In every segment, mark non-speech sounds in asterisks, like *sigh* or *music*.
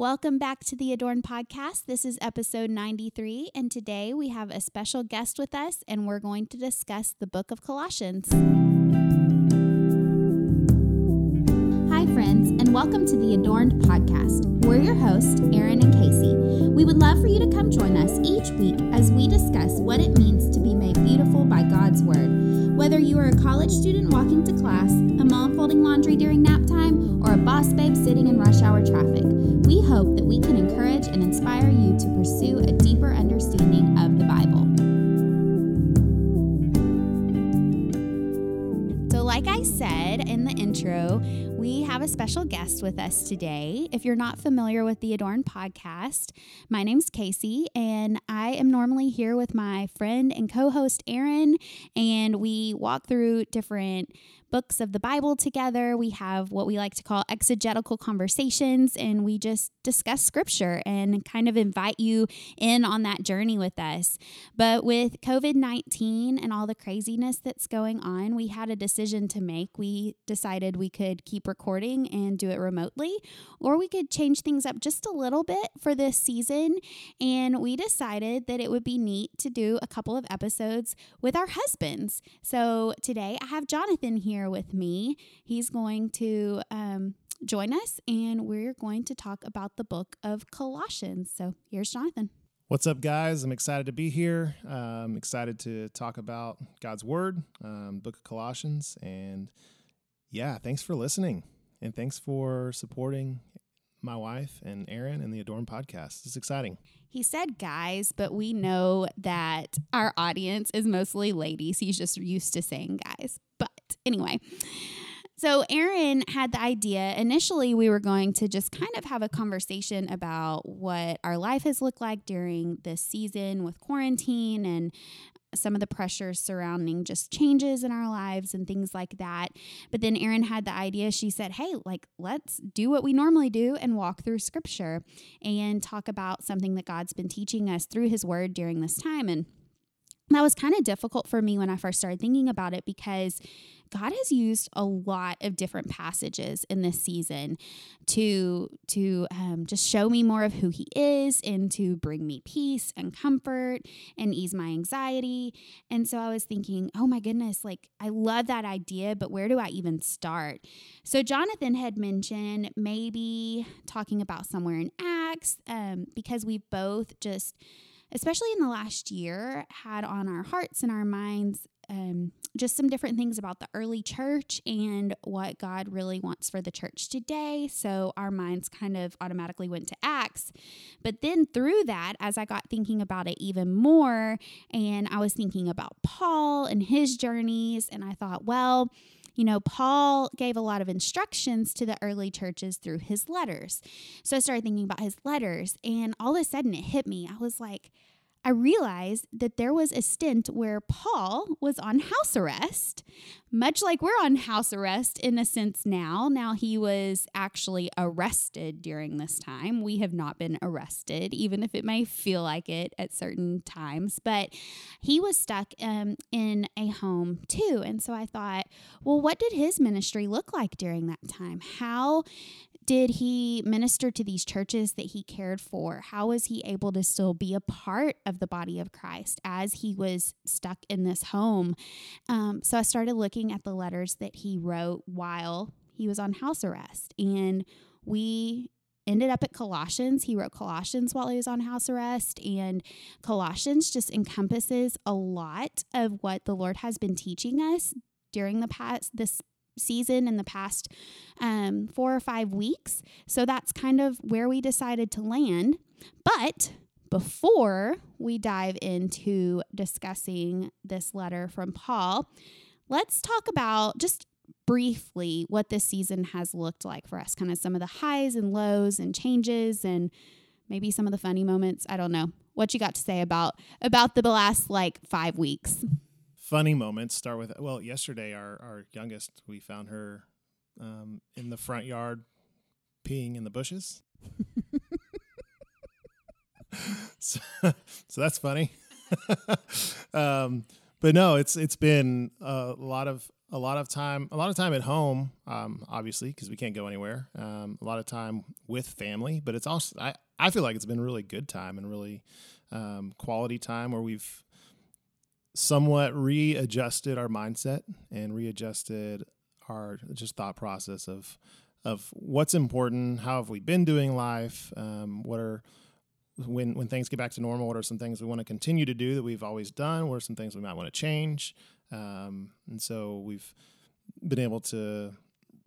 Welcome back to the Adorn podcast. This is episode 93, and today we have a special guest with us, and we're going to discuss the book of Colossians. Hi, friends, and welcome to the Adorned podcast. We're your hosts, Erin and Casey. We would love for you to come join us each week as we discuss what it means to be made beautiful by God's Word. Whether you are a college student walking to class, a mom folding laundry during nap time, or a boss babe sitting in rush hour traffic, we hope that we can encourage and inspire you to pursue a deeper understanding of the Bible. So, like I said in the intro, we have a special guest with us today. If you're not familiar with the Adorn podcast, my name's Casey, and I am normally here with my friend and co host, Erin, and we walk through different books of the Bible together. We have what we like to call exegetical conversations, and we just discuss scripture and kind of invite you in on that journey with us. But with COVID 19 and all the craziness that's going on, we had a decision to make. We decided we could keep recording and do it remotely, or we could change things up just a little bit for this season. And we decided that it would be neat to do a couple of episodes with our husbands. So today I have Jonathan here here with me. He's going to um, join us and we're going to talk about the book of Colossians. So here's Jonathan. What's up, guys? I'm excited to be here. I'm excited to talk about God's Word, um, Book of Colossians. And yeah, thanks for listening. And thanks for supporting my wife and Erin and the Adorn podcast. It's exciting. He said guys, but we know that our audience is mostly ladies. He's just used to saying guys. But anyway, so Erin had the idea. Initially, we were going to just kind of have a conversation about what our life has looked like during this season with quarantine and some of the pressures surrounding just changes in our lives and things like that. But then Erin had the idea. She said, Hey, like, let's do what we normally do and walk through scripture and talk about something that God's been teaching us through his word during this time. And that was kind of difficult for me when I first started thinking about it because God has used a lot of different passages in this season to to um, just show me more of who He is and to bring me peace and comfort and ease my anxiety. And so I was thinking, oh my goodness, like I love that idea, but where do I even start? So Jonathan had mentioned maybe talking about somewhere in Acts um, because we both just especially in the last year, had on our hearts and our minds um, just some different things about the early church and what God really wants for the church today. So our minds kind of automatically went to Acts. But then through that, as I got thinking about it even more, and I was thinking about Paul and his journeys, and I thought, well, you know, Paul gave a lot of instructions to the early churches through his letters. So I started thinking about his letters, and all of a sudden it hit me. I was like, I realized that there was a stint where Paul was on house arrest, much like we're on house arrest in a sense now. Now, he was actually arrested during this time. We have not been arrested, even if it may feel like it at certain times, but he was stuck um, in a home too. And so I thought, well, what did his ministry look like during that time? How did he minister to these churches that he cared for? How was he able to still be a part of the body of Christ as he was stuck in this home? Um, so I started looking at the letters that he wrote while he was on house arrest. And we ended up at Colossians. He wrote Colossians while he was on house arrest. And Colossians just encompasses a lot of what the Lord has been teaching us during the past this season in the past um, four or five weeks. So that's kind of where we decided to land. But before we dive into discussing this letter from Paul, let's talk about just briefly what this season has looked like for us, kind of some of the highs and lows and changes and maybe some of the funny moments. I don't know. What you got to say about about the last like 5 weeks? Funny moments start with well yesterday our, our youngest we found her um, in the front yard peeing in the bushes *laughs* so, so that's funny *laughs* um, but no it's it's been a lot of a lot of time, a lot of time at home, um, obviously, because we can't go anywhere. Um, a lot of time with family, but it's also I, I feel like it's been really good time and really um, quality time where we've somewhat readjusted our mindset and readjusted our just thought process of of what's important, how have we been doing life, um, what are when when things get back to normal, what are some things we want to continue to do that we've always done? What are some things we might want to change? Um, and so we've been able to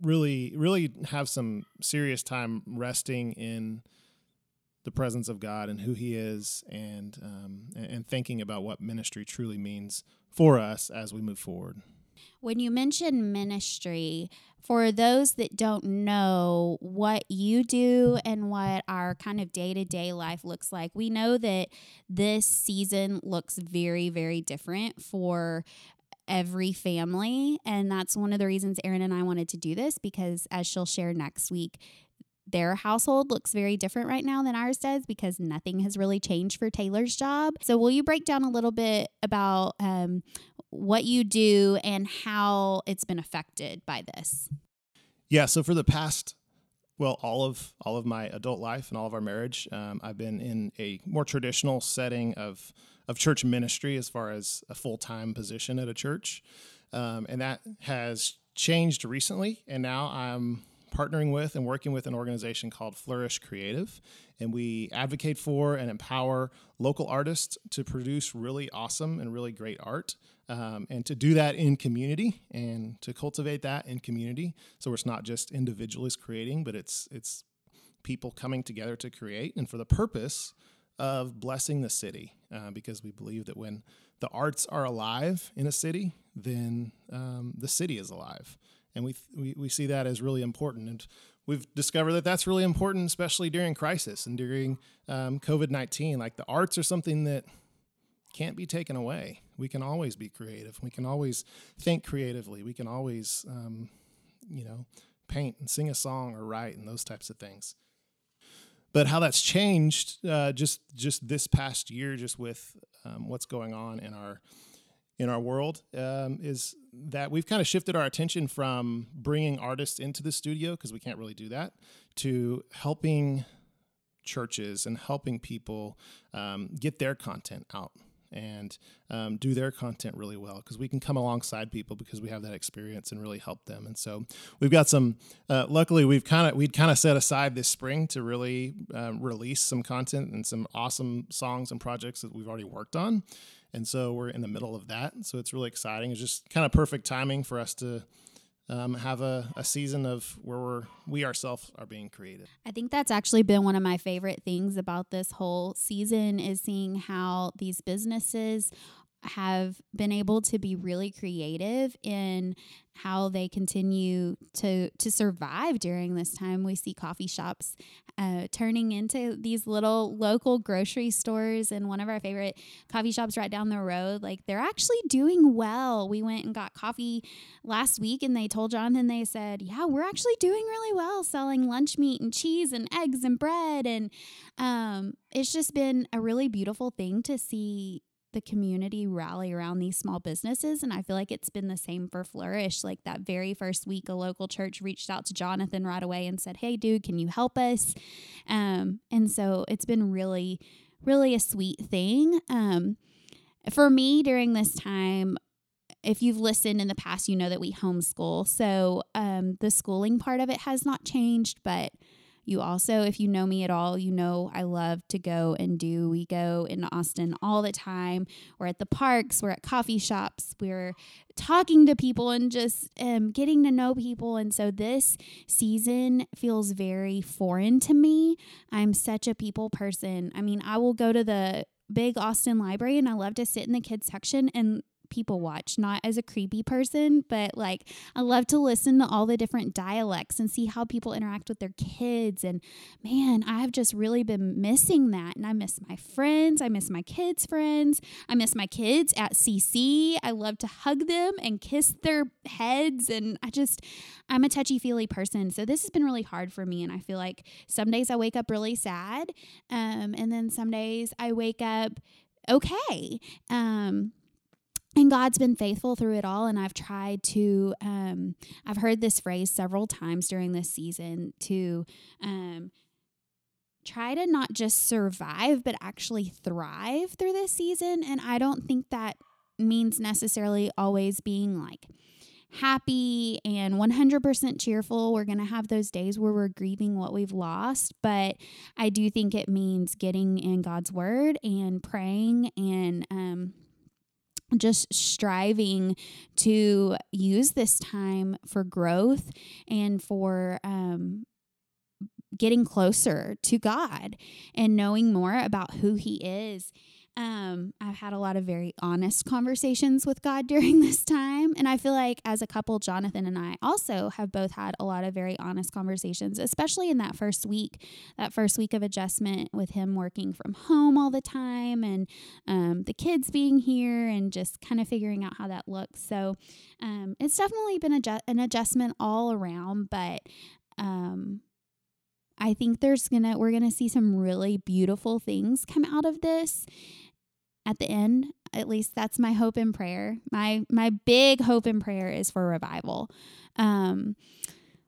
really really have some serious time resting in the presence of God and who He is, and um, and thinking about what ministry truly means for us as we move forward. When you mention ministry, for those that don't know what you do and what our kind of day to day life looks like, we know that this season looks very, very different for every family. And that's one of the reasons Erin and I wanted to do this because, as she'll share next week, their household looks very different right now than ours does because nothing has really changed for Taylor's job. So, will you break down a little bit about um, what you do and how it's been affected by this? Yeah. So, for the past well, all of all of my adult life and all of our marriage, um, I've been in a more traditional setting of of church ministry as far as a full time position at a church, um, and that has changed recently. And now I'm partnering with and working with an organization called Flourish Creative. And we advocate for and empower local artists to produce really awesome and really great art. Um, and to do that in community and to cultivate that in community. So it's not just individuals creating, but it's it's people coming together to create and for the purpose of blessing the city. Uh, because we believe that when the arts are alive in a city, then um, the city is alive and we, we we see that as really important. And we've discovered that that's really important, especially during crisis and during um, COVID nineteen. Like the arts are something that can't be taken away. We can always be creative. We can always think creatively. We can always, um, you know, paint and sing a song or write and those types of things. But how that's changed uh, just just this past year, just with um, what's going on in our in our world um, is that we've kind of shifted our attention from bringing artists into the studio because we can't really do that to helping churches and helping people um, get their content out and um, do their content really well because we can come alongside people because we have that experience and really help them. And so we've got some uh, luckily we've kind of we'd kind of set aside this spring to really um, release some content and some awesome songs and projects that we've already worked on and so we're in the middle of that. So it's really exciting. It's just kind of perfect timing for us to um, have a, a season of where we're, we ourselves are being created. I think that's actually been one of my favorite things about this whole season is seeing how these businesses have been able to be really creative in how they continue to to survive during this time. We see coffee shops uh, turning into these little local grocery stores, and one of our favorite coffee shops right down the road. Like they're actually doing well. We went and got coffee last week, and they told Jonathan they said, "Yeah, we're actually doing really well, selling lunch meat and cheese and eggs and bread." And um, it's just been a really beautiful thing to see the community rally around these small businesses. And I feel like it's been the same for Flourish. Like that very first week, a local church reached out to Jonathan right away and said, Hey, dude, can you help us? Um, and so it's been really, really a sweet thing. Um, for me during this time, if you've listened in the past, you know that we homeschool. So um, the schooling part of it has not changed, but you also, if you know me at all, you know I love to go and do. We go in Austin all the time. We're at the parks, we're at coffee shops, we're talking to people and just um, getting to know people. And so this season feels very foreign to me. I'm such a people person. I mean, I will go to the big Austin library and I love to sit in the kids section and people watch, not as a creepy person, but like I love to listen to all the different dialects and see how people interact with their kids. And man, I've just really been missing that. And I miss my friends. I miss my kids' friends. I miss my kids at CC. I love to hug them and kiss their heads. And I just, I'm a touchy feely person. So this has been really hard for me. And I feel like some days I wake up really sad. Um, and then some days I wake up okay. Um, and God's been faithful through it all. And I've tried to, um, I've heard this phrase several times during this season to um, try to not just survive, but actually thrive through this season. And I don't think that means necessarily always being like happy and 100% cheerful. We're going to have those days where we're grieving what we've lost, but I do think it means getting in God's word and praying and um, just striving to use this time for growth and for um, getting closer to God and knowing more about who He is um, I've had a lot of very honest conversations with God *laughs* during this time. And I feel like as a couple, Jonathan and I also have both had a lot of very honest conversations, especially in that first week, that first week of adjustment with him working from home all the time and um, the kids being here and just kind of figuring out how that looks. So um, it's definitely been adju- an adjustment all around, but um, I think there's gonna we're gonna see some really beautiful things come out of this at the end. At least that's my hope and prayer. My my big hope and prayer is for revival. Um,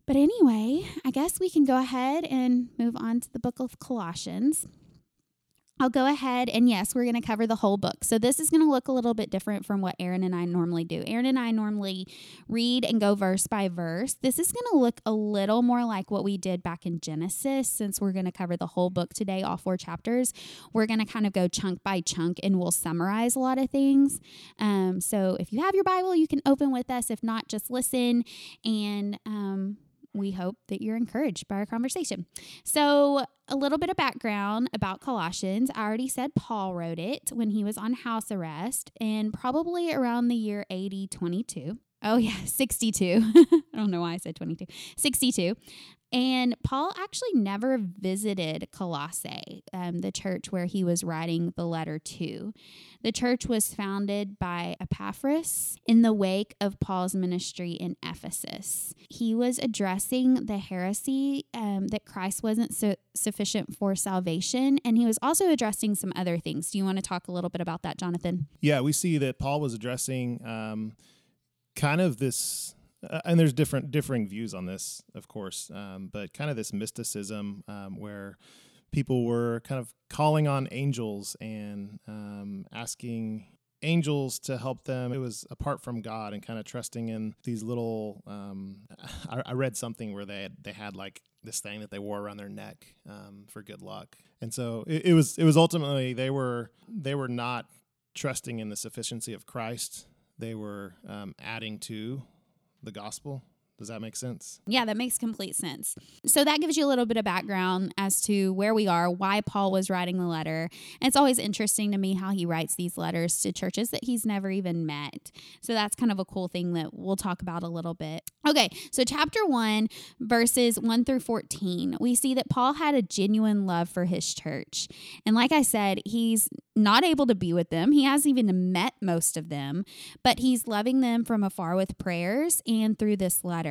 but anyway, I guess we can go ahead and move on to the book of Colossians. I'll go ahead and yes, we're going to cover the whole book. So this is going to look a little bit different from what Erin and I normally do. Erin and I normally read and go verse by verse. This is going to look a little more like what we did back in Genesis since we're going to cover the whole book today, all four chapters. We're going to kind of go chunk by chunk and we'll summarize a lot of things. Um, so if you have your Bible, you can open with us. If not, just listen and um, we hope that you're encouraged by our conversation. So, a little bit of background about Colossians. I already said Paul wrote it when he was on house arrest and probably around the year 80 22. Oh, yeah, *laughs* 62. *laughs* I don't know why I said 22. 62. And Paul actually never visited Colossae, um, the church where he was writing the letter to. The church was founded by Epaphras in the wake of Paul's ministry in Ephesus. He was addressing the heresy um, that Christ wasn't su- sufficient for salvation, and he was also addressing some other things. Do you want to talk a little bit about that, Jonathan? Yeah, we see that Paul was addressing um, kind of this uh, and there's different differing views on this, of course, um, but kind of this mysticism um, where people were kind of calling on angels and um, asking angels to help them. It was apart from God and kind of trusting in these little. Um, *laughs* I, I, read something where they had, they had like this thing that they wore around their neck um, for good luck, and so it, it was it was ultimately they were they were not trusting in the sufficiency of Christ. They were um, adding to the gospel. Does that make sense? Yeah, that makes complete sense. So that gives you a little bit of background as to where we are, why Paul was writing the letter. And it's always interesting to me how he writes these letters to churches that he's never even met. So that's kind of a cool thing that we'll talk about a little bit. Okay, so chapter 1, verses 1 through 14, we see that Paul had a genuine love for his church. And like I said, he's not able to be with them. He hasn't even met most of them, but he's loving them from afar with prayers and through this letter.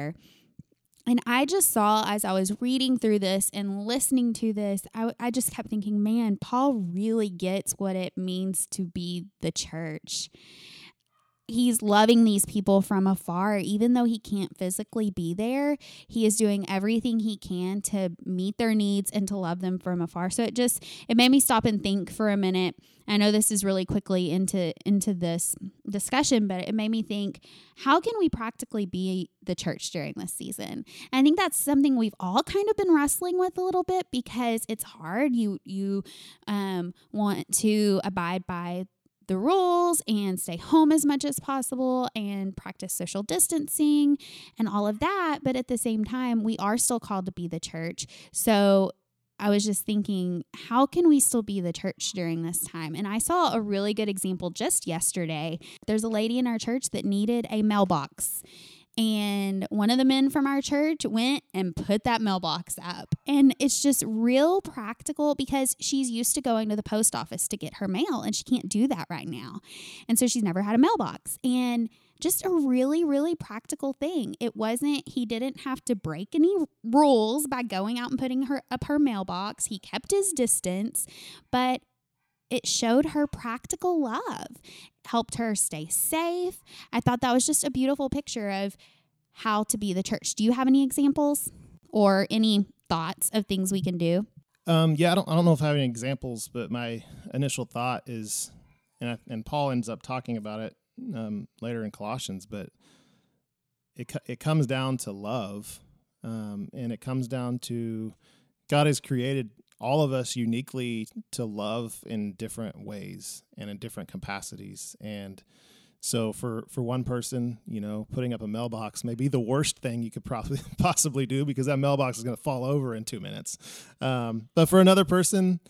And I just saw as I was reading through this and listening to this, I, I just kept thinking, man, Paul really gets what it means to be the church he's loving these people from afar even though he can't physically be there he is doing everything he can to meet their needs and to love them from afar. So it just it made me stop and think for a minute. I know this is really quickly into into this discussion but it made me think how can we practically be the church during this season? And i think that's something we've all kind of been wrestling with a little bit because it's hard. You you um, want to abide by the rules and stay home as much as possible and practice social distancing and all of that. But at the same time, we are still called to be the church. So I was just thinking, how can we still be the church during this time? And I saw a really good example just yesterday. There's a lady in our church that needed a mailbox. And one of the men from our church went and put that mailbox up. And it's just real practical because she's used to going to the post office to get her mail and she can't do that right now. And so she's never had a mailbox. And just a really, really practical thing. It wasn't, he didn't have to break any rules by going out and putting her up her mailbox. He kept his distance, but it showed her practical love, helped her stay safe. I thought that was just a beautiful picture of how to be the church. Do you have any examples or any thoughts of things we can do? Um, yeah, I don't, I don't know if I have any examples, but my initial thought is, and, I, and Paul ends up talking about it um, later in Colossians, but it, it comes down to love. Um, and it comes down to God has created all of us uniquely to love in different ways and in different capacities. And so for for one person, you know, putting up a mailbox may be the worst thing you could probably *laughs* possibly do because that mailbox is going to fall over in two minutes. Um, but for another person,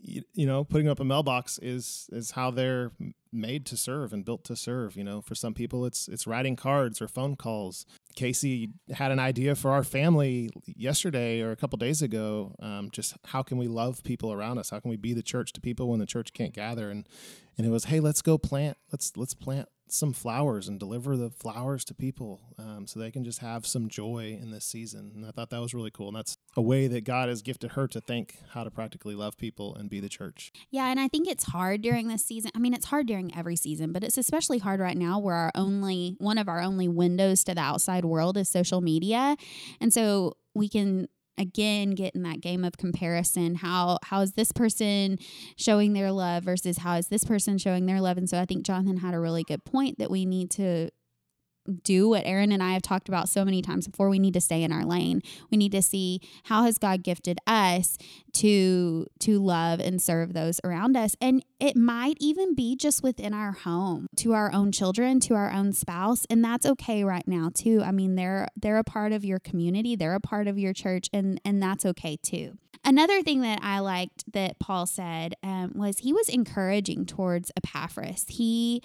you, you, know, putting up a mailbox is is how they're made to serve and built to serve. You know, for some people, it's it's writing cards or phone calls. Casey had an idea for our family yesterday or a couple days ago. Um, just how can we love people around us? How can we be the church to people when the church can't gather? And and it was, hey, let's go plant. Let's let's plant some flowers and deliver the flowers to people um, so they can just have some joy in this season. And I thought that was really cool. And that's a way that God has gifted her to think how to practically love people and be the church. Yeah. And I think it's hard during this season. I mean, it's hard during every season, but it's especially hard right now where our only, one of our only windows to the outside world is social media. And so we can again get in that game of comparison. How how is this person showing their love versus how is this person showing their love? And so i think jonathan had a really good point that we need to do what Erin and I have talked about so many times before. We need to stay in our lane. We need to see how has God gifted us to to love and serve those around us. And it might even be just within our home, to our own children, to our own spouse, and that's okay right now too. I mean, they're they're a part of your community, they're a part of your church and and that's okay too. Another thing that I liked that Paul said um, was he was encouraging towards Epaphras. He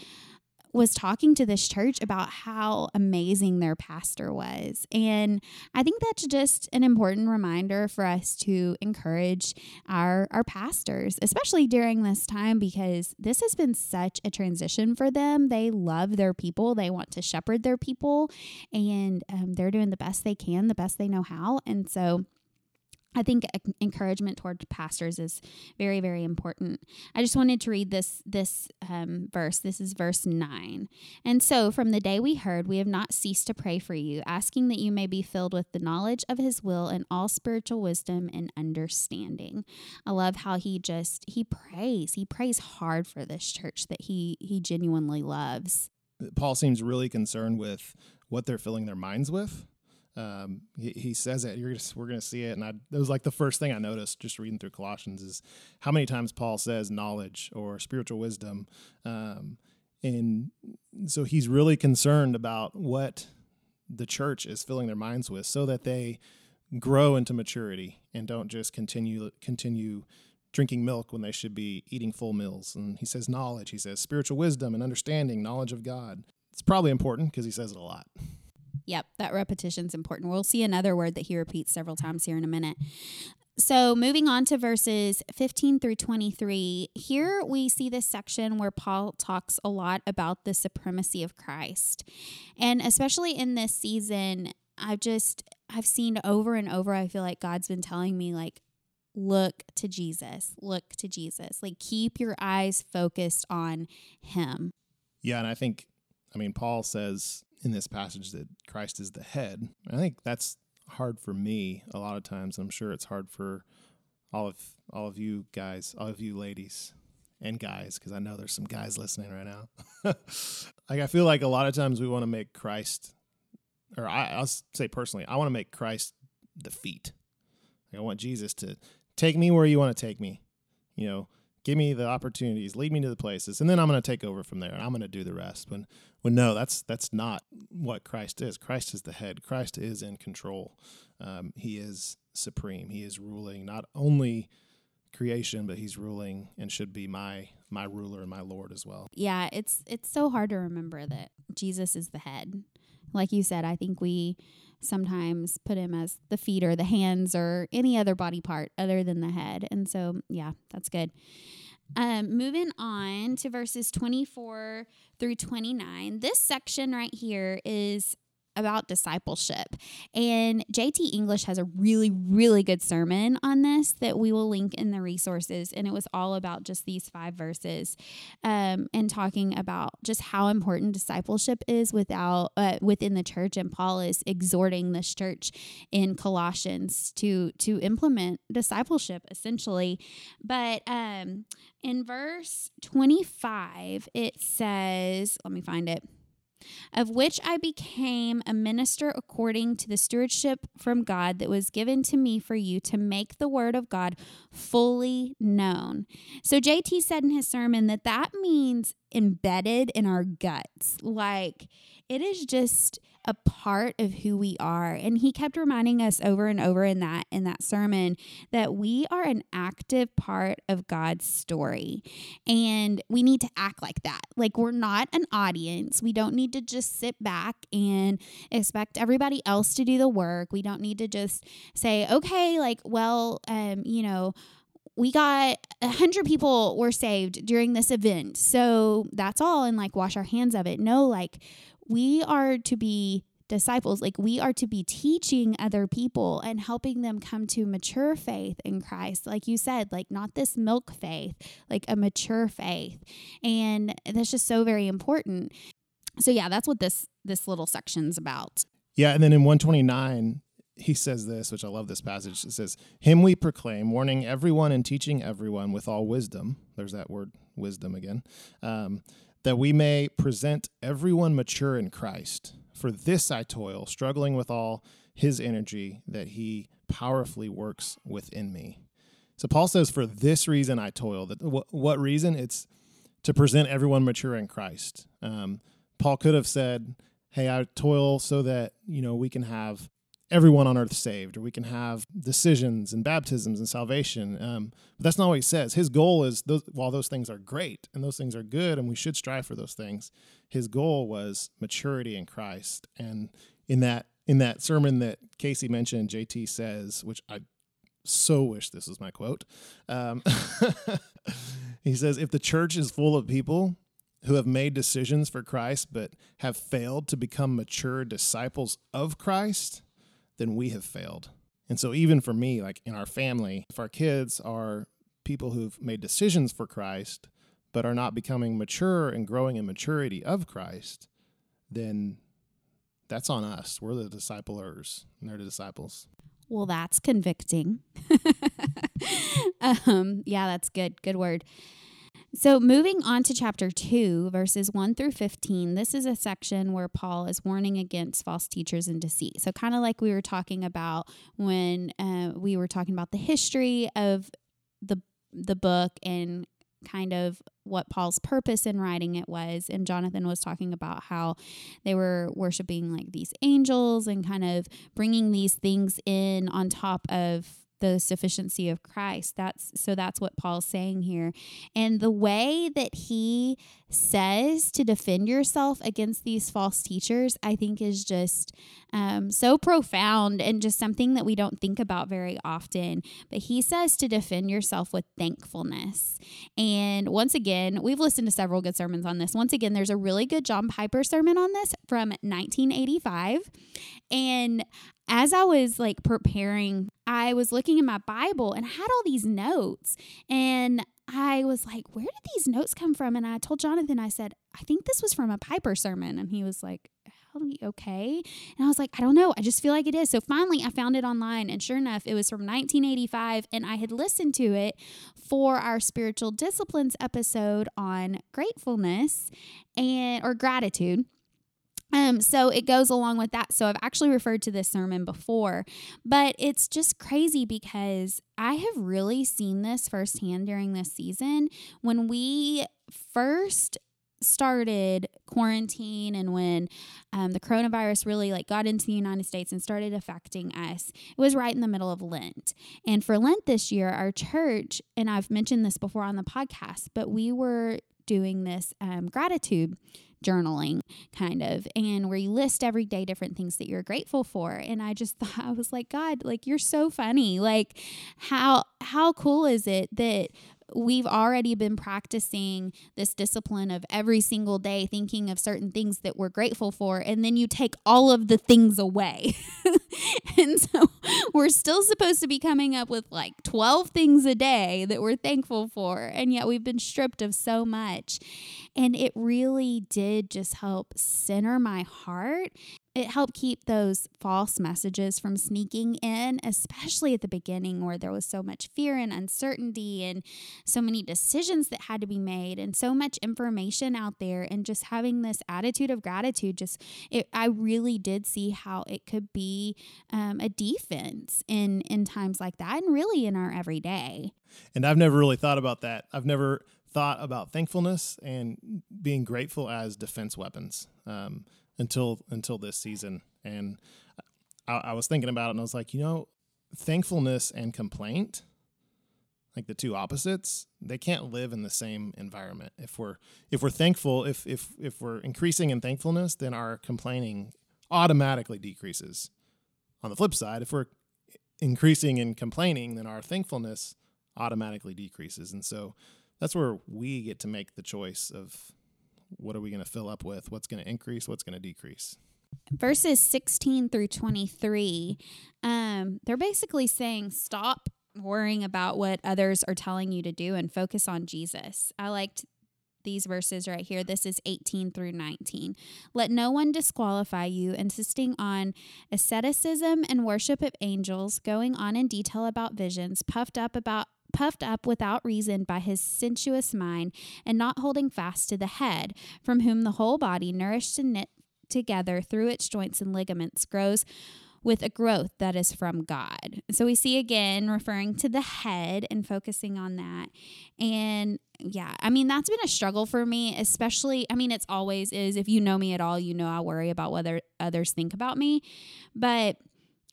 was talking to this church about how amazing their pastor was. And I think that's just an important reminder for us to encourage our, our pastors, especially during this time, because this has been such a transition for them. They love their people, they want to shepherd their people, and um, they're doing the best they can, the best they know how. And so, I think encouragement toward pastors is very, very important. I just wanted to read this this um, verse. This is verse nine. And so, from the day we heard, we have not ceased to pray for you, asking that you may be filled with the knowledge of His will and all spiritual wisdom and understanding. I love how he just he prays. He prays hard for this church that he he genuinely loves. Paul seems really concerned with what they're filling their minds with um, he, he says it. You're gonna, we're going to see it, and I, it was like the first thing I noticed just reading through Colossians is how many times Paul says knowledge or spiritual wisdom, um, and so he's really concerned about what the church is filling their minds with, so that they grow into maturity and don't just continue continue drinking milk when they should be eating full meals. And he says knowledge. He says spiritual wisdom and understanding, knowledge of God. It's probably important because he says it a lot. Yep, that repetition is important. We'll see another word that he repeats several times here in a minute. So, moving on to verses 15 through 23, here we see this section where Paul talks a lot about the supremacy of Christ. And especially in this season, I've just I've seen over and over I feel like God's been telling me like look to Jesus. Look to Jesus. Like keep your eyes focused on him. Yeah, and I think I mean Paul says in this passage that Christ is the head. I think that's hard for me a lot of times. I'm sure it's hard for all of all of you guys, all of you ladies and guys, because I know there's some guys listening right now. *laughs* like I feel like a lot of times we want to make Christ, or I, I'll say personally, I want to make Christ the feet. Like I want Jesus to take me where you want to take me. You know, give me the opportunities, lead me to the places, and then I'm going to take over from there and I'm going to do the rest. When when no, that's that's not what Christ is. Christ is the head. Christ is in control. Um, he is supreme. He is ruling not only creation, but he's ruling and should be my my ruler and my Lord as well. Yeah, it's it's so hard to remember that Jesus is the head. Like you said, I think we sometimes put him as the feet or the hands or any other body part other than the head. And so, yeah, that's good. Um, moving on to verses 24 through 29. This section right here is about discipleship. And JT English has a really, really good sermon on this that we will link in the resources. And it was all about just these five verses um, and talking about just how important discipleship is without uh, within the church. And Paul is exhorting this church in Colossians to to implement discipleship essentially. But um, in verse 25, it says, let me find it of which I became a minister according to the stewardship from God that was given to me for you to make the word of God fully known. So JT said in his sermon that that means embedded in our guts. Like it is just a part of who we are. And he kept reminding us over and over in that in that sermon that we are an active part of God's story. And we need to act like that. Like we're not an audience. We don't need to just sit back and expect everybody else to do the work. We don't need to just say, "Okay, like well, um, you know, we got a hundred people were saved during this event. So that's all and like wash our hands of it. No, like we are to be disciples. Like we are to be teaching other people and helping them come to mature faith in Christ. Like you said, like not this milk faith, like a mature faith. And that's just so very important. So yeah, that's what this this little section's about. Yeah, and then in 129 he says this, which I love this passage. It says, Him we proclaim, warning everyone and teaching everyone with all wisdom. There's that word, wisdom again. Um, that we may present everyone mature in Christ. For this I toil, struggling with all his energy that he powerfully works within me. So Paul says, For this reason I toil. That what, reason? It's to present everyone mature in Christ. Um, Paul could have said, Hey, I toil so that, you know, we can have everyone on earth saved, or we can have decisions and baptisms and salvation. Um, but that's not what he says. His goal is, those, while those things are great and those things are good, and we should strive for those things, his goal was maturity in Christ. And in that in that sermon that Casey mentioned, JT says, which I so wish this was my quote. Um, *laughs* he says, if the church is full of people who have made decisions for Christ but have failed to become mature disciples of Christ, then we have failed. And so, even for me, like in our family, if our kids are people who've made decisions for Christ, but are not becoming mature and growing in maturity of Christ, then that's on us. We're the disciplers, and they're the disciples. Well, that's convicting. *laughs* um, yeah, that's good. Good word. So, moving on to chapter 2, verses 1 through 15, this is a section where Paul is warning against false teachers and deceit. So, kind of like we were talking about when uh, we were talking about the history of the the book and kind of what Paul's purpose in writing it was. And Jonathan was talking about how they were worshiping like these angels and kind of bringing these things in on top of the sufficiency of Christ. That's so that's what Paul's saying here. And the way that he says to defend yourself against these false teachers, I think is just um, so profound and just something that we don't think about very often. But he says to defend yourself with thankfulness. And once again, we've listened to several good sermons on this. Once again, there's a really good John Piper sermon on this from 1985. And as I was like preparing, I was looking in my Bible and I had all these notes. And I was like, where did these notes come from? And I told Jonathan, I said, I think this was from a Piper sermon. And he was like, okay. And I was like, I don't know. I just feel like it is. So finally, I found it online. And sure enough, it was from 1985. And I had listened to it for our spiritual disciplines episode on gratefulness and or gratitude. Um, so it goes along with that. So I've actually referred to this sermon before, but it's just crazy because I have really seen this firsthand during this season. When we first started quarantine and when um, the coronavirus really like got into the united states and started affecting us it was right in the middle of lent and for lent this year our church and i've mentioned this before on the podcast but we were doing this um, gratitude journaling kind of and where you list every day different things that you're grateful for. And i just *laughs* thought i was like god like you're so funny. Like how how cool is it that we've already been practicing this discipline of every single day thinking of certain things that we're grateful for, and then you take all of the things away. *laughs* and so we're still supposed to be coming up with like 12 things a day that we're thankful for, and yet we've been stripped of so much. And it really did just help center my heart it helped keep those false messages from sneaking in, especially at the beginning where there was so much fear and uncertainty and so many decisions that had to be made and so much information out there and just having this attitude of gratitude just it, I really did see how it could be um, a defense in in times like that and really in our everyday. And I've never really thought about that. I've never thought about thankfulness and being grateful as defense weapons. Um, until until this season, and I, I was thinking about it, and I was like, you know, thankfulness and complaint, like the two opposites, they can't live in the same environment. If we're if we're thankful, if if if we're increasing in thankfulness, then our complaining automatically decreases. On the flip side, if we're increasing in complaining, then our thankfulness automatically decreases. And so that's where we get to make the choice of what are we going to fill up with? What's going to increase? What's going to decrease? Verses 16 through 23, um, they're basically saying stop worrying about what others are telling you to do and focus on Jesus. I liked these verses right here. This is 18 through 19. Let no one disqualify you, insisting on asceticism and worship of angels, going on in detail about visions, puffed up about puffed up without reason by his sensuous mind, and not holding fast to the head, from whom the whole body, nourished and knit together through its joints and ligaments, grows with a growth that is from God. So we see again referring to the head and focusing on that. And yeah, I mean, that's been a struggle for me, especially. I mean, it's always is. If you know me at all, you know I worry about whether others think about me. But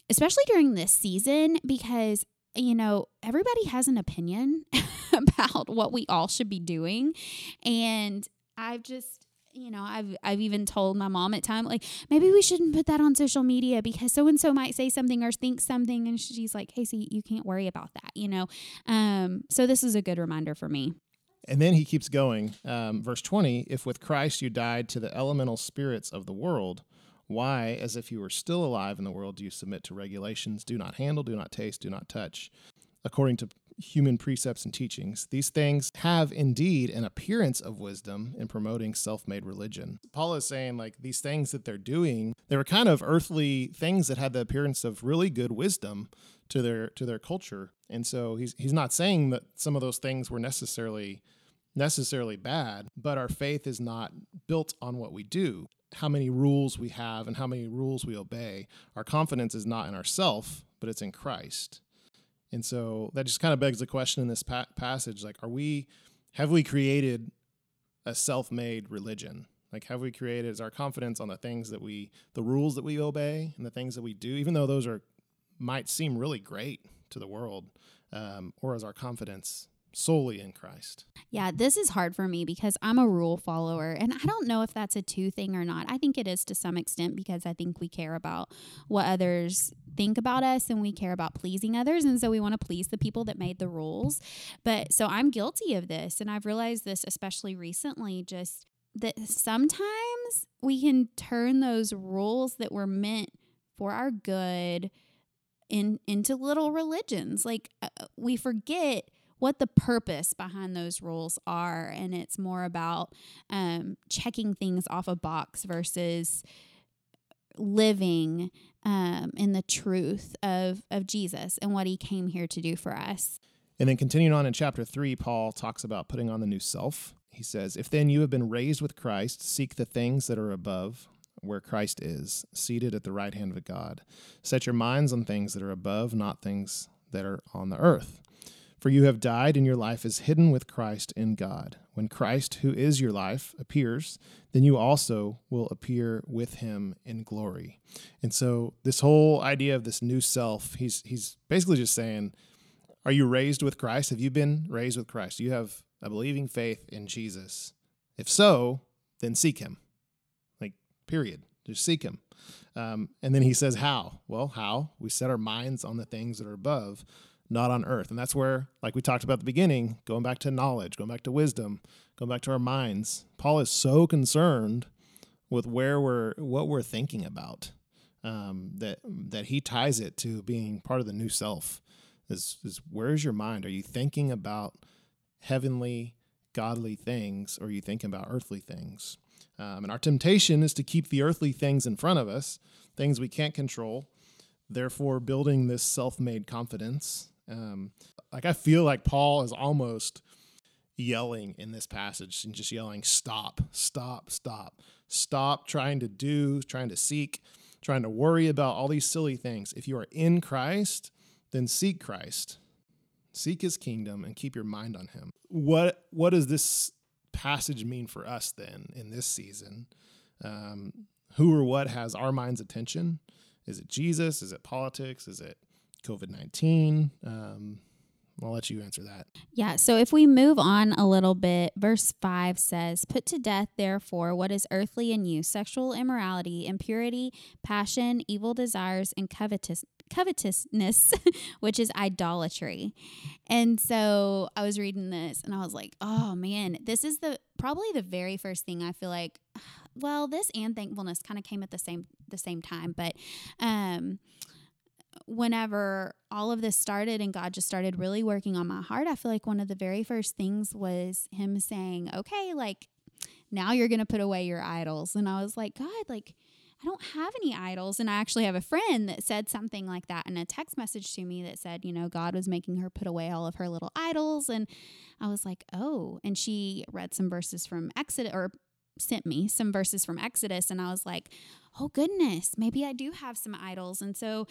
especially during this season, because you know, everybody has an opinion *laughs* about what we all should be doing. And I've just, you know, I've I've even told my mom at time like maybe we shouldn't put that on social media because so and so might say something or think something and she's like, "Hey, see, you can't worry about that," you know. Um so this is a good reminder for me. And then he keeps going. Um, verse 20 If with Christ you died to the elemental spirits of the world, why, as if you were still alive in the world, do you submit to regulations? Do not handle, do not taste, do not touch, according to human precepts and teachings. These things have indeed an appearance of wisdom in promoting self made religion. Paul is saying, like, these things that they're doing, they were kind of earthly things that had the appearance of really good wisdom to their to their culture. And so he's he's not saying that some of those things were necessarily necessarily bad, but our faith is not built on what we do how many rules we have and how many rules we obey. Our confidence is not in ourself, but it's in Christ. And so that just kind of begs the question in this pa- passage like are we have we created a self-made religion? Like have we created is our confidence on the things that we the rules that we obey and the things that we do even though those are might seem really great to the world um, or is our confidence solely in Christ. Yeah, this is hard for me because I'm a rule follower and I don't know if that's a two thing or not. I think it is to some extent because I think we care about what others think about us and we care about pleasing others and so we want to please the people that made the rules. But so I'm guilty of this and I've realized this especially recently just that sometimes we can turn those rules that were meant for our good in into little religions. Like uh, we forget what the purpose behind those rules are. And it's more about um, checking things off a box versus living um, in the truth of, of Jesus and what he came here to do for us. And then continuing on in chapter 3, Paul talks about putting on the new self. He says, If then you have been raised with Christ, seek the things that are above, where Christ is, seated at the right hand of God. Set your minds on things that are above, not things that are on the earth. For you have died, and your life is hidden with Christ in God. When Christ, who is your life, appears, then you also will appear with him in glory. And so, this whole idea of this new self, he's, he's basically just saying, Are you raised with Christ? Have you been raised with Christ? Do you have a believing faith in Jesus? If so, then seek him. Like, period. Just seek him. Um, and then he says, How? Well, how? We set our minds on the things that are above not on earth. And that's where, like we talked about at the beginning, going back to knowledge, going back to wisdom, going back to our minds. Paul is so concerned with where we're what we're thinking about um, that that he ties it to being part of the new self. Is is where's your mind? Are you thinking about heavenly, godly things, or are you thinking about earthly things? Um, and our temptation is to keep the earthly things in front of us, things we can't control. Therefore, building this self-made confidence um, like I feel like Paul is almost yelling in this passage and just yelling, "Stop! Stop! Stop! Stop! Trying to do, trying to seek, trying to worry about all these silly things. If you are in Christ, then seek Christ, seek His kingdom, and keep your mind on Him." What What does this passage mean for us then in this season? Um, who or what has our mind's attention? Is it Jesus? Is it politics? Is it COVID 19? Um, I'll let you answer that. Yeah. So if we move on a little bit, verse 5 says, Put to death, therefore, what is earthly in you sexual immorality, impurity, passion, evil desires, and covetous, covetousness, *laughs* which is idolatry. And so I was reading this and I was like, oh man, this is the probably the very first thing I feel like *sighs* well, this and thankfulness kind of came at the same the same time, but um whenever all of this started and God just started really working on my heart, I feel like one of the very first things was Him saying, okay, like now you're going to put away your idols. And I was like, God, like, I don't have any idols. And I actually have a friend that said something like that in a text message to me that said, you know, God was making her put away all of her little idols. And I was like, oh. And she read some verses from Exodus or sent me some verses from Exodus. And I was like, oh, goodness, maybe I do have some idols. And so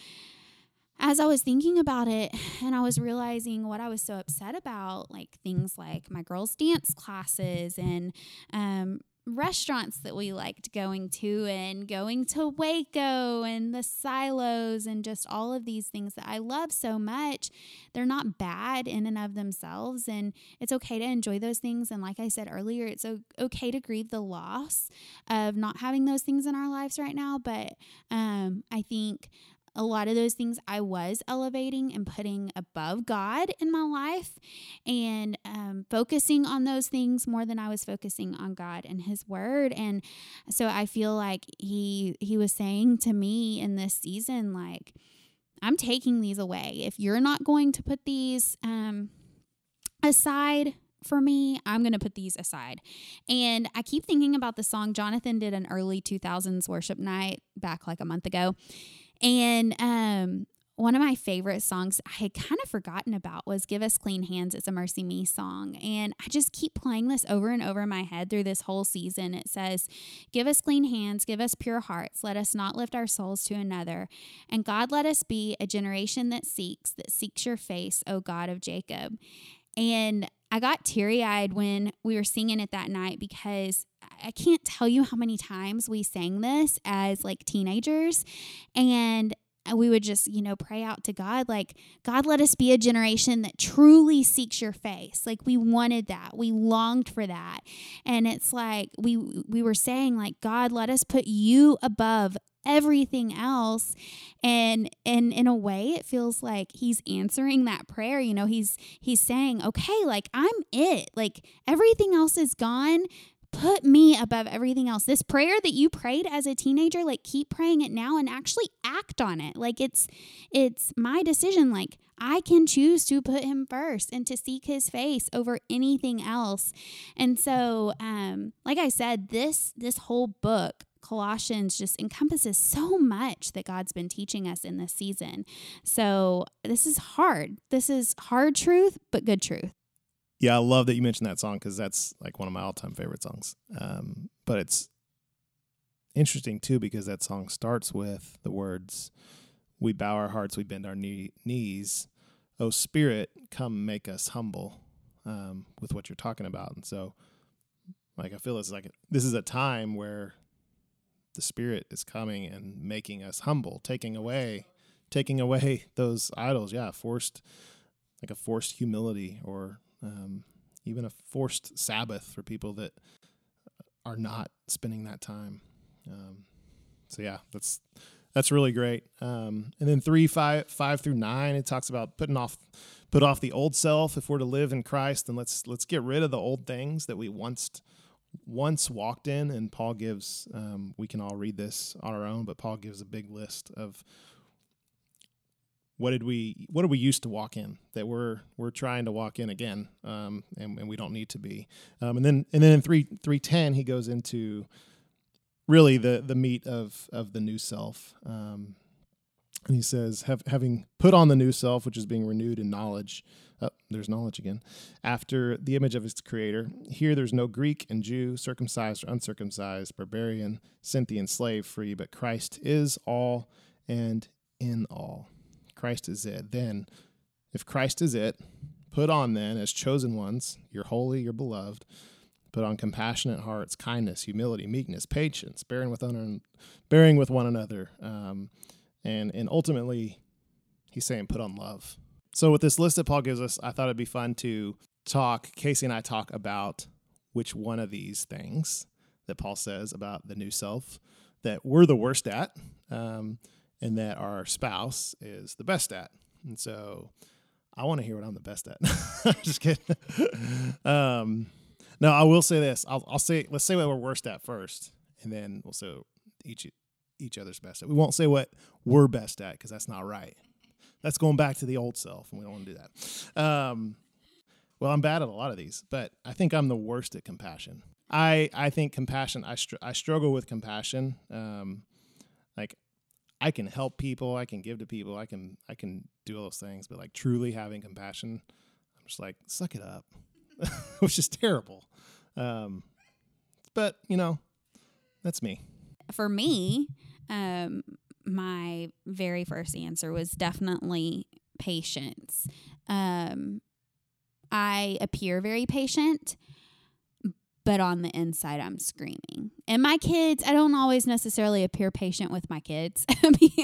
as I was thinking about it *sighs* and I was realizing what I was so upset about, like things like my girls' dance classes and um, restaurants that we liked going to, and going to Waco and the silos, and just all of these things that I love so much. They're not bad in and of themselves, and it's okay to enjoy those things. And like I said earlier, it's okay to grieve the loss of not having those things in our lives right now. But um, I think a lot of those things I was elevating and putting above God in my life and um, focusing on those things more than I was focusing on God and His Word. And so I feel like He He was saying to me in this season, like, I'm taking these away. If you're not going to put these um, aside for me, I'm going to put these aside. And I keep thinking about the song Jonathan did an early 2000s worship night back like a month ago. And um, one of my favorite songs I had kind of forgotten about was Give Us Clean Hands. It's a MercyMe song. And I just keep playing this over and over in my head through this whole season. It says, Give us clean hands, give us pure hearts. Let us not lift our souls to another. And God, let us be a generation that seeks, that seeks your face, O God of Jacob. And I got teary eyed when we were singing it that night because I can't tell you how many times we sang this as like teenagers. And we would just, you know, pray out to God, like, God, let us be a generation that truly seeks your face. Like, we wanted that. We longed for that. And it's like we we were saying, like, God, let us put you above everything else and and in a way it feels like he's answering that prayer you know he's he's saying okay like i'm it like everything else is gone put me above everything else. This prayer that you prayed as a teenager, like keep praying it now and actually act on it. Like it's it's my decision like I can choose to put him first and to seek his face over anything else. And so um like I said, this this whole book Colossians just encompasses so much that God's been teaching us in this season. So, this is hard. This is hard truth, but good truth. Yeah, I love that you mentioned that song because that's like one of my all-time favorite songs. Um, but it's interesting too because that song starts with the words, "We bow our hearts, we bend our knee- knees. Oh Spirit, come make us humble." Um, with what you're talking about, and so, like, I feel it's like this is a time where the Spirit is coming and making us humble, taking away, taking away *laughs* those idols. Yeah, forced, like a forced humility or um, even a forced Sabbath for people that are not spending that time. Um, so yeah, that's that's really great. Um, and then three, five, five through nine, it talks about putting off, put off the old self. If we're to live in Christ, then let's let's get rid of the old things that we once once walked in. And Paul gives, um, we can all read this on our own, but Paul gives a big list of what did we what did we used to walk in that we're we're trying to walk in again, um, and, and we don't need to be. Um, and then and then in three three ten he goes into really the the meat of of the new self. Um, and he says, having put on the new self, which is being renewed in knowledge. Oh, there's knowledge again. After the image of its creator. Here there's no Greek and Jew, circumcised or uncircumcised, barbarian, Scythian, slave, free, but Christ is all and in all. Christ is it. Then, if Christ is it, put on then as chosen ones, you're holy, you're beloved. Put on compassionate hearts, kindness, humility, meekness, patience, bearing with one, bearing with one another, um, and and ultimately, he's saying put on love. So with this list that Paul gives us, I thought it'd be fun to talk. Casey and I talk about which one of these things that Paul says about the new self that we're the worst at. Um, and that our spouse is the best at. And so I want to hear what I'm the best at. *laughs* Just kidding. *laughs* um, no, I will say this. I'll, I'll say, let's say what we're worst at first, and then we'll say each each other's best at. We won't say what we're best at because that's not right. That's going back to the old self, and we don't want to do that. Um, well, I'm bad at a lot of these, but I think I'm the worst at compassion. I I think compassion. I str- I struggle with compassion. Um, like I can help people, I can give to people, I can I can do all those things, but like truly having compassion, I'm just like suck it up, *laughs* which is terrible. Um, but you know, that's me. For me, um, my very first answer was definitely patience. Um, I appear very patient, but on the inside I'm screaming. And my kids, I don't always necessarily appear patient with my kids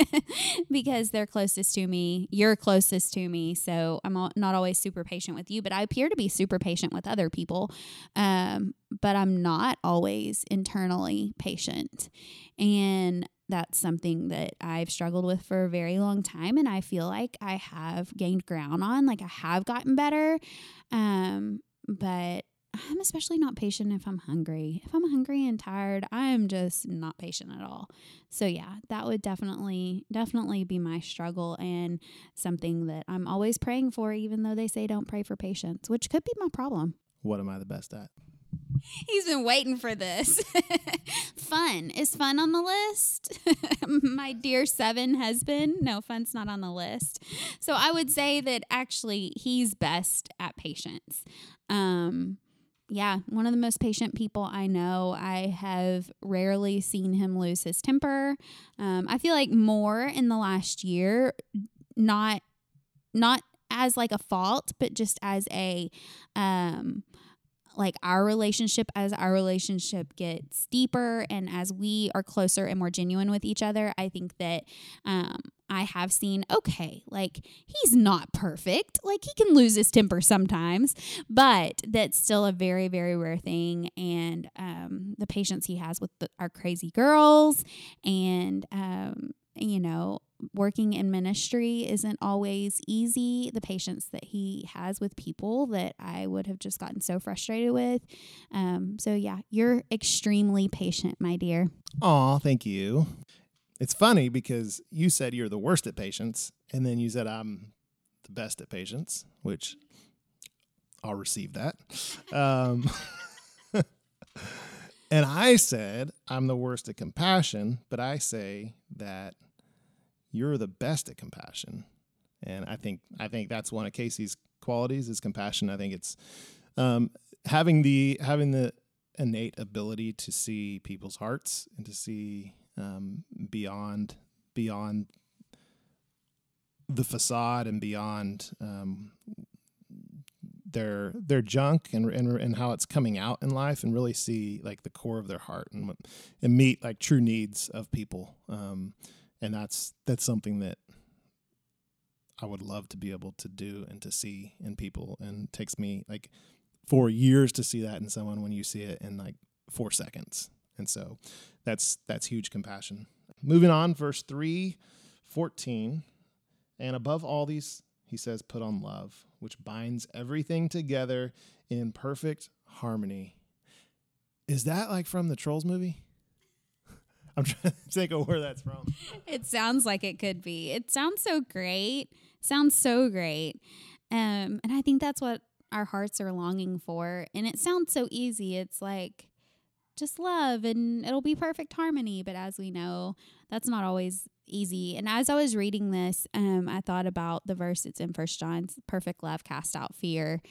*laughs* because they're closest to me. You're closest to me, so I'm not always super patient with you, but I appear to be super patient with other people. Um, but I'm not always internally patient. And that's something that I've struggled with for a very long time and I feel like I have gained ground on like I have gotten better um but I'm especially not patient if I'm hungry. If I'm hungry and tired, I'm just not patient at all. So yeah, that would definitely definitely be my struggle and something that I'm always praying for even though they say don't pray for patience, which could be my problem. What am I the best at? He's been waiting for this. *laughs* fun. Is fun on the list? *laughs* My dear seven husband. No, fun's not on the list. So I would say that actually he's best at patience. Um, yeah, one of the most patient people I know. I have rarely seen him lose his temper. Um, I feel like more in the last year, not not as like a fault, but just as a um, like our relationship as our relationship gets deeper and as we are closer and more genuine with each other i think that um, i have seen okay like he's not perfect. Like he can lose his temper sometimes but that's still a very very rare thing. And um, the patience he has with the, our crazy girls and um, you know working in ministry isn't always easy. The patience that he has with people that I would have just gotten so frustrated with. Um, so, yeah, you're extremely patient, my dear. Aw, thank you. It's funny because you said you're the worst at patience, and then you said I'm the best at patience, which I'll receive that. Um, *laughs* and I said I'm the worst at compassion, but I say that you're the best at compassion. And I think I think that's one of Casey's qualities is compassion. I think it's um, having the having the innate ability to see people's hearts and to see um, beyond beyond the facade and beyond um, their their junk and, and and how it's coming out in life and really see like the core of their heart and and meet like true needs of people um, and that's that's something that I would love to be able to do and to see in people and takes me like four years to see that in someone when you see it in like four seconds and so that's that's huge compassion moving on, verse 3 14. And above all these, he says, put on love, which binds everything together in perfect harmony. Is that like from the Trolls movie? I'm trying to *laughs* think of where that's from. It sounds like it could be. It sounds so great. Sounds so great. Um, and I think that's what our hearts are longing for. And it sounds so easy. It's like just love and it'll be perfect harmony. But as we know, that's not always easy. And as I was reading this, um, I thought about the verse it's in First John: "Perfect love cast out fear,"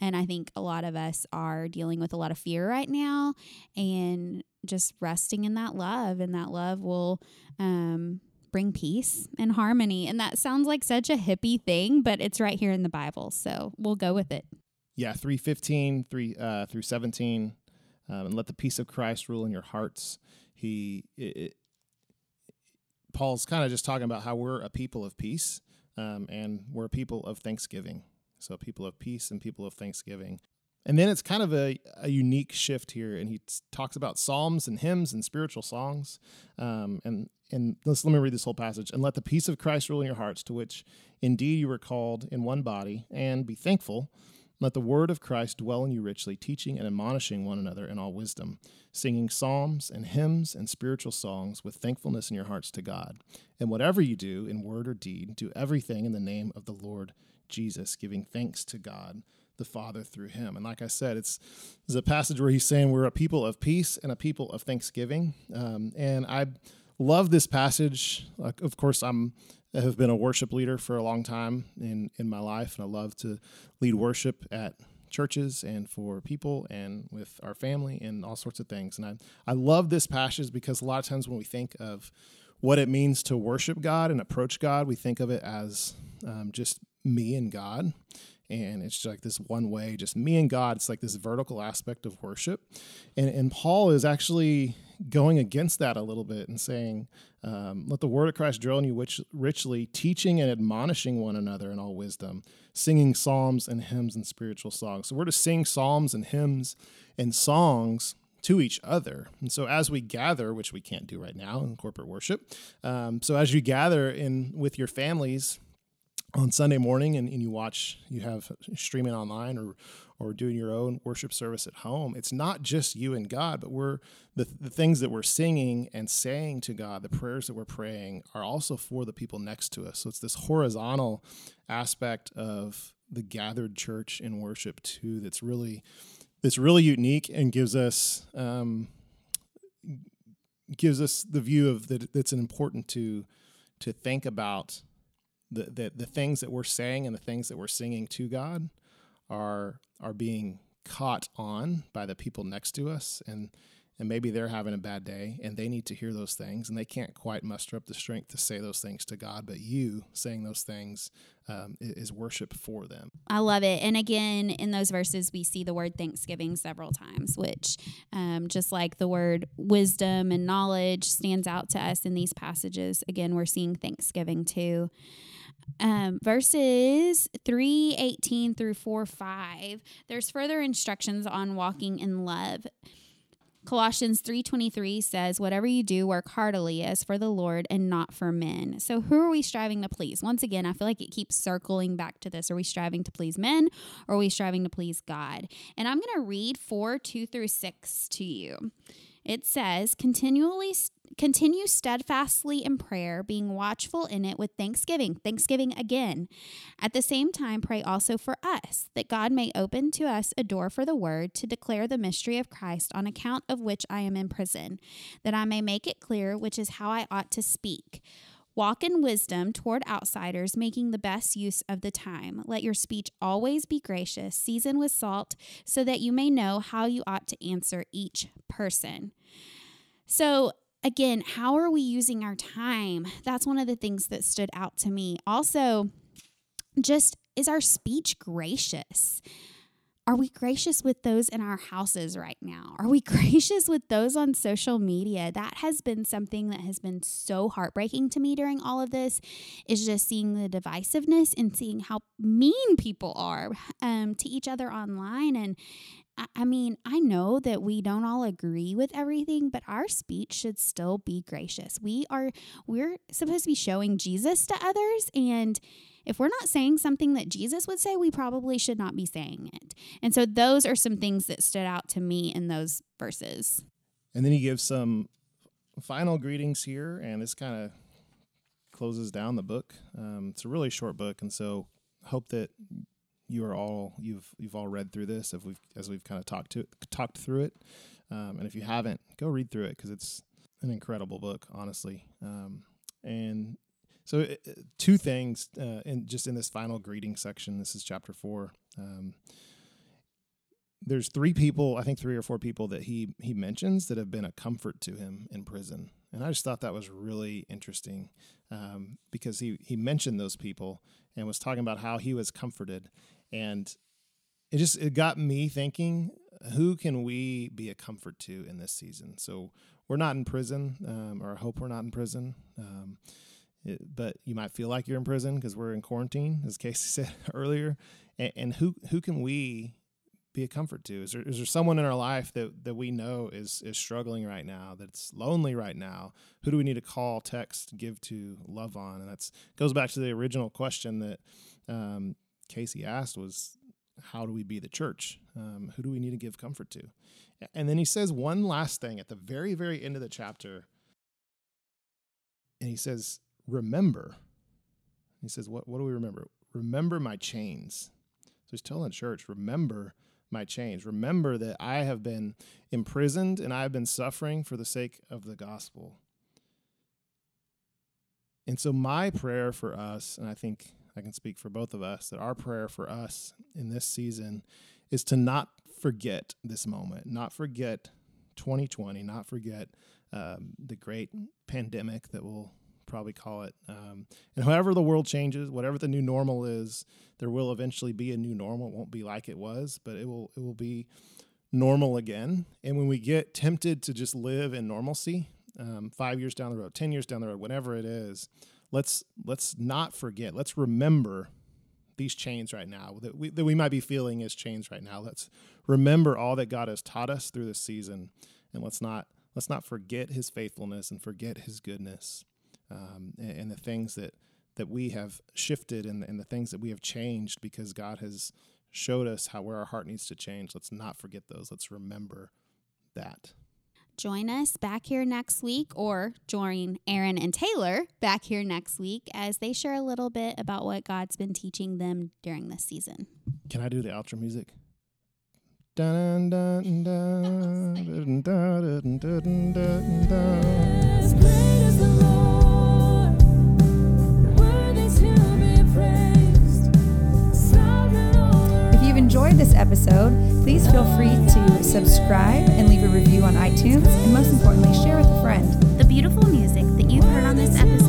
and I think a lot of us are dealing with a lot of fear right now, and just resting in that love, and that love will. Um, bring peace and harmony and that sounds like such a hippie thing but it's right here in the bible so we'll go with it yeah 315 3 uh, through 17 um, and let the peace of christ rule in your hearts he it, Paul's kind of just talking about how we're a people of peace um, and we're a people of thanksgiving. So, people of peace and people of thanksgiving. And then it's kind of a, a unique shift here, and he t- talks about psalms and hymns and spiritual songs. Um, and and let's, let me read this whole passage. And let the peace of Christ rule in your hearts, to which indeed you were called in one body, and be thankful. Let the word of Christ dwell in you richly, teaching and admonishing one another in all wisdom, singing psalms and hymns and spiritual songs with thankfulness in your hearts to God. And whatever you do, in word or deed, do everything in the name of the Lord Jesus, giving thanks to God the Father through him. And like I said, it's there's a passage where he's saying we're a people of peace and a people of thanksgiving. Um, and I love this passage. Like, of course, I'm I have been a worship leader for a long time in, in my life, and I love to lead worship at churches and for people and with our family and all sorts of things. And I, I love this passage because a lot of times when we think of what it means to worship God and approach God, we think of it as um, just me and God. And it's like this one way, just me and God. It's like this vertical aspect of worship. And, and Paul is actually going against that a little bit and saying, um, let the word of Christ dwell in you which, richly, teaching and admonishing one another in all wisdom, singing psalms and hymns and spiritual songs. So we're to sing psalms and hymns and songs to each other. And so as we gather, which we can't do right now in corporate worship, um, so as you gather in with your families on Sunday morning and, and you watch, you have streaming online or or doing your own worship service at home, it's not just you and God, but we're the, the things that we're singing and saying to God, the prayers that we're praying are also for the people next to us. So it's this horizontal aspect of the gathered church in worship too that's really that's really unique and gives us um, gives us the view of that that's important to to think about the, the the things that we're saying and the things that we're singing to God are are being caught on by the people next to us. And and maybe they're having a bad day and they need to hear those things and they can't quite muster up the strength to say those things to God, but you saying those things um, is worship for them. I love it. And again, in those verses, we see the word thanksgiving several times, which um, just like the word wisdom and knowledge stands out to us in these passages, again, we're seeing thanksgiving too um, verses 318 through 4 5 there's further instructions on walking in love Colossians 3:23 says whatever you do work heartily as for the Lord and not for men. So who are we striving to please? Once again, I feel like it keeps circling back to this. Are we striving to please men or are we striving to please God? And I'm going to read 4 2 through 6 to you. It says, continually continue steadfastly in prayer, being watchful in it with thanksgiving. Thanksgiving again. At the same time, pray also for us, that God may open to us a door for the word to declare the mystery of Christ, on account of which I am in prison, that I may make it clear which is how I ought to speak. Walk in wisdom toward outsiders, making the best use of the time. Let your speech always be gracious, seasoned with salt, so that you may know how you ought to answer each person. So, again, how are we using our time? That's one of the things that stood out to me. Also, just is our speech gracious? Are we gracious with those in our houses right now? Are we *laughs* gracious with those on social media? That has been something that has been so heartbreaking to me during all of this is just seeing the divisiveness and seeing how mean people are um, to each other online and I, mean, I know that we don't all agree with everything, but our speech should still be gracious. We are we're supposed to be showing Jesus to others and if we're not saying something that Jesus would say, we probably should not be saying it. And so those are some things that stood out to me in those verses. And then he gives some final greetings here, and this kind of closes down the book. Um, it's a really short book, and so hope that you are all you've you've all read through this as we've as we've kind of talked to talked through it. Um, and if you haven't, go read through it because it's an incredible book, honestly. Um, and so, uh, two things, uh, in just in this final greeting section. This is chapter four. Um, there's three people, I think three or four people that he he mentions that have been a comfort to him in prison, and I just thought that was really interesting um, because he he mentioned those people and was talking about how he was comforted, and it just it got me thinking, who can we be a comfort to in this season? So we're not in prison, um, or I hope we're not in prison. Um, it, but you might feel like you're in prison because we're in quarantine, as Casey *laughs* said earlier. And, and who who can we be a comfort to? Is there, is there someone in our life that, that we know is, is struggling right now, that's lonely right now? Who do we need to call, text, give to, love on? And that's goes back to the original question that um, Casey asked was, how do we be the church? Um, who do we need to give comfort to? And then he says one last thing at the very, very end of the chapter. And he says, remember. He says, what, what do we remember? Remember my chains. So he's telling the church, remember my chains. Remember that I have been imprisoned and I have been suffering for the sake of the gospel. And so, my prayer for us, and I think I can speak for both of us, that our prayer for us in this season is to not forget this moment, not forget 2020, not forget um, the great pandemic that we'll probably call it. Um, and however the world changes, whatever the new normal is, there will eventually be a new normal. It won't be like it was, but it will it will be normal again. And when we get tempted to just live in normalcy, um, five years down the road, ten years down the road, whatever it is, let's let's not forget. Let's remember these chains right now that we that we might be feeling as chains right now. Let's remember all that God has taught us through this season, and let's not let's not forget His faithfulness and forget His goodness um, and, and, the things that that we have shifted and, and the things that we have changed because God has showed us how where our heart needs to change. Let's not forget those. Let's remember that join us back here next week or join Erin and Taylor back here next week as they share a little bit about what God's been teaching them during this season. Can I do the outro music? Dun, dun, dun, *laughs* enjoyed this episode, please feel free to subscribe and leave a review on iTunes, and most importantly, share with a friend. The beautiful music that you've heard on this episode